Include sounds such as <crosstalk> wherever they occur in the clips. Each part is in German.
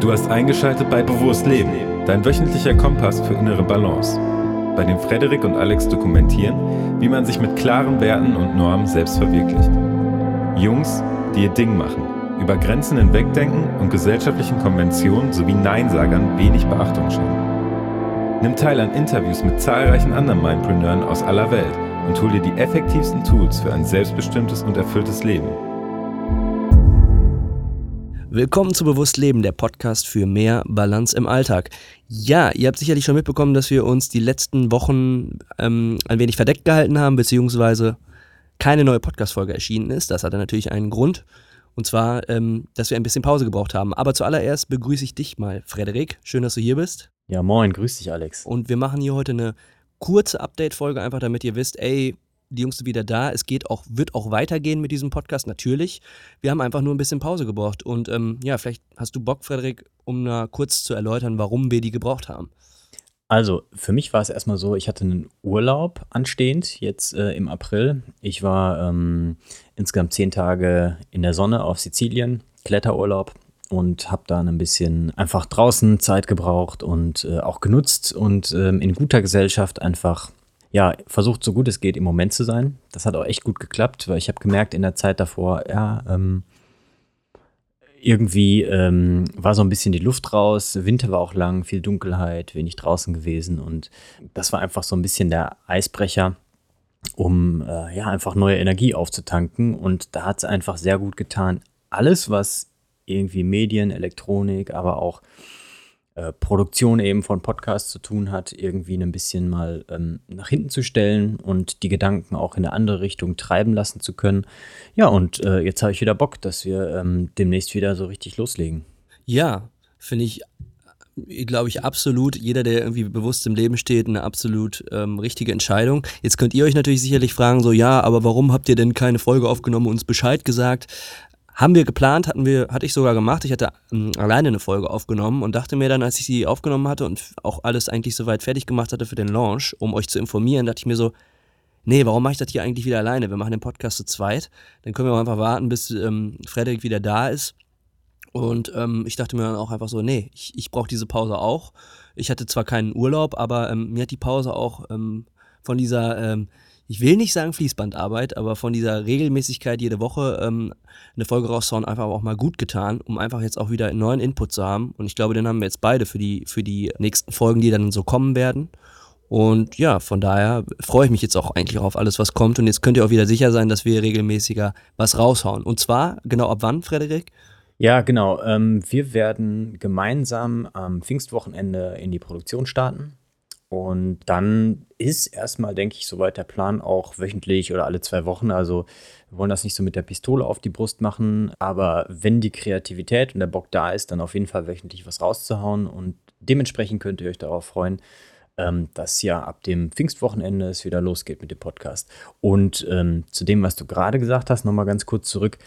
Du hast eingeschaltet bei Bewusst Leben, dein wöchentlicher Kompass für innere Balance, bei dem Frederik und Alex dokumentieren, wie man sich mit klaren Werten und Normen selbst verwirklicht. Jungs, die ihr Ding machen, über Grenzen hinwegdenken und gesellschaftlichen Konventionen sowie Neinsagern wenig Beachtung schenken. Nimm teil an Interviews mit zahlreichen anderen Mindpreneuren aus aller Welt und hol dir die effektivsten Tools für ein selbstbestimmtes und erfülltes Leben. Willkommen zu Bewusst Leben, der Podcast für mehr Balance im Alltag. Ja, ihr habt sicherlich schon mitbekommen, dass wir uns die letzten Wochen ähm, ein wenig verdeckt gehalten haben, beziehungsweise keine neue Podcast-Folge erschienen ist. Das hatte natürlich einen Grund. Und zwar, ähm, dass wir ein bisschen Pause gebraucht haben. Aber zuallererst begrüße ich dich mal, Frederik. Schön, dass du hier bist. Ja, moin, grüß dich, Alex. Und wir machen hier heute eine kurze Update-Folge, einfach damit ihr wisst, ey, die Jungs sind wieder da. Es geht auch, wird auch weitergehen mit diesem Podcast, natürlich. Wir haben einfach nur ein bisschen Pause gebraucht. Und ähm, ja, vielleicht hast du Bock, Frederik, um mal kurz zu erläutern, warum wir die gebraucht haben. Also, für mich war es erstmal so, ich hatte einen Urlaub anstehend, jetzt äh, im April. Ich war ähm, insgesamt zehn Tage in der Sonne auf Sizilien, Kletterurlaub und habe dann ein bisschen einfach draußen Zeit gebraucht und äh, auch genutzt und ähm, in guter Gesellschaft einfach ja, versucht so gut es geht im Moment zu sein. Das hat auch echt gut geklappt, weil ich habe gemerkt in der Zeit davor, ja, ähm, irgendwie ähm, war so ein bisschen die Luft raus, Winter war auch lang, viel Dunkelheit, wenig draußen gewesen und das war einfach so ein bisschen der Eisbrecher, um äh, ja einfach neue Energie aufzutanken und da hat es einfach sehr gut getan. Alles, was irgendwie Medien, Elektronik, aber auch äh, Produktion eben von Podcasts zu tun hat, irgendwie ein bisschen mal ähm, nach hinten zu stellen und die Gedanken auch in eine andere Richtung treiben lassen zu können. Ja, und äh, jetzt habe ich wieder Bock, dass wir ähm, demnächst wieder so richtig loslegen. Ja, finde ich, äh, glaube ich, absolut, jeder, der irgendwie bewusst im Leben steht, eine absolut ähm, richtige Entscheidung. Jetzt könnt ihr euch natürlich sicherlich fragen, so, ja, aber warum habt ihr denn keine Folge aufgenommen und uns Bescheid gesagt? Haben wir geplant, hatten wir, hatte ich sogar gemacht. Ich hatte ähm, alleine eine Folge aufgenommen und dachte mir dann, als ich sie aufgenommen hatte und auch alles eigentlich soweit fertig gemacht hatte für den Launch, um euch zu informieren, dachte ich mir so, nee, warum mache ich das hier eigentlich wieder alleine? Wir machen den Podcast zu zweit. Dann können wir auch einfach warten, bis ähm, Frederik wieder da ist. Und ähm, ich dachte mir dann auch einfach so, nee, ich, ich brauche diese Pause auch. Ich hatte zwar keinen Urlaub, aber ähm, mir hat die Pause auch ähm, von dieser ähm, ich will nicht sagen Fließbandarbeit, aber von dieser Regelmäßigkeit jede Woche ähm, eine Folge rauszuhauen, einfach auch mal gut getan, um einfach jetzt auch wieder einen neuen Input zu haben. Und ich glaube, den haben wir jetzt beide für die, für die nächsten Folgen, die dann so kommen werden. Und ja, von daher freue ich mich jetzt auch eigentlich auf alles, was kommt. Und jetzt könnt ihr auch wieder sicher sein, dass wir regelmäßiger was raushauen. Und zwar, genau ab wann, Frederik? Ja, genau. Ähm, wir werden gemeinsam am Pfingstwochenende in die Produktion starten. Und dann ist erstmal, denke ich, soweit der Plan auch wöchentlich oder alle zwei Wochen. Also wir wollen das nicht so mit der Pistole auf die Brust machen, aber wenn die Kreativität und der Bock da ist, dann auf jeden Fall wöchentlich was rauszuhauen. Und dementsprechend könnt ihr euch darauf freuen, ähm, dass ja ab dem Pfingstwochenende es wieder losgeht mit dem Podcast. Und ähm, zu dem, was du gerade gesagt hast, nochmal ganz kurz zurück.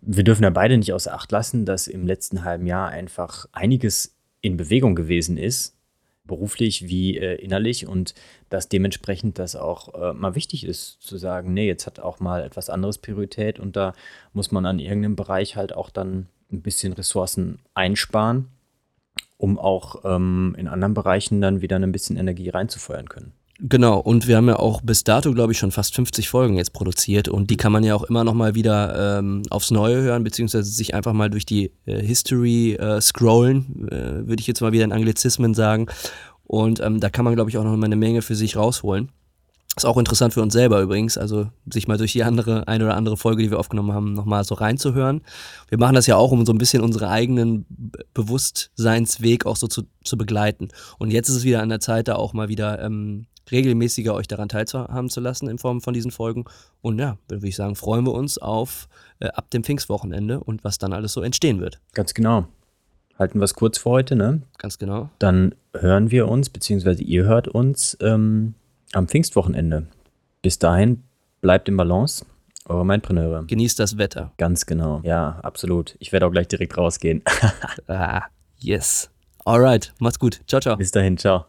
Wir dürfen ja beide nicht außer Acht lassen, dass im letzten halben Jahr einfach einiges in Bewegung gewesen ist beruflich wie äh, innerlich und dass dementsprechend das auch äh, mal wichtig ist zu sagen, nee, jetzt hat auch mal etwas anderes Priorität und da muss man an irgendeinem Bereich halt auch dann ein bisschen Ressourcen einsparen, um auch ähm, in anderen Bereichen dann wieder ein bisschen Energie reinzufeuern können. Genau, und wir haben ja auch bis dato, glaube ich, schon fast 50 Folgen jetzt produziert und die kann man ja auch immer noch mal wieder ähm, aufs Neue hören, beziehungsweise sich einfach mal durch die äh, History äh, scrollen, äh, würde ich jetzt mal wieder in Anglizismen sagen. Und ähm, da kann man, glaube ich, auch noch mal eine Menge für sich rausholen. Ist auch interessant für uns selber übrigens, also sich mal durch die andere, eine oder andere Folge, die wir aufgenommen haben, nochmal so reinzuhören. Wir machen das ja auch, um so ein bisschen unseren eigenen Bewusstseinsweg auch so zu, zu begleiten. Und jetzt ist es wieder an der Zeit, da auch mal wieder ähm, regelmäßiger euch daran teilhaben zu lassen in Form von diesen Folgen. Und ja, würde ich sagen, freuen wir uns auf äh, ab dem Pfingstwochenende und was dann alles so entstehen wird. Ganz genau. Halten wir es kurz für heute, ne? Ganz genau. Dann hören wir uns, beziehungsweise ihr hört uns ähm, am Pfingstwochenende. Bis dahin, bleibt im Balance. Eure Mindpreneure. Genießt das Wetter. Ganz genau. Ja, absolut. Ich werde auch gleich direkt rausgehen. <laughs> ah, yes. Alright, macht's gut. Ciao, ciao. Bis dahin, ciao.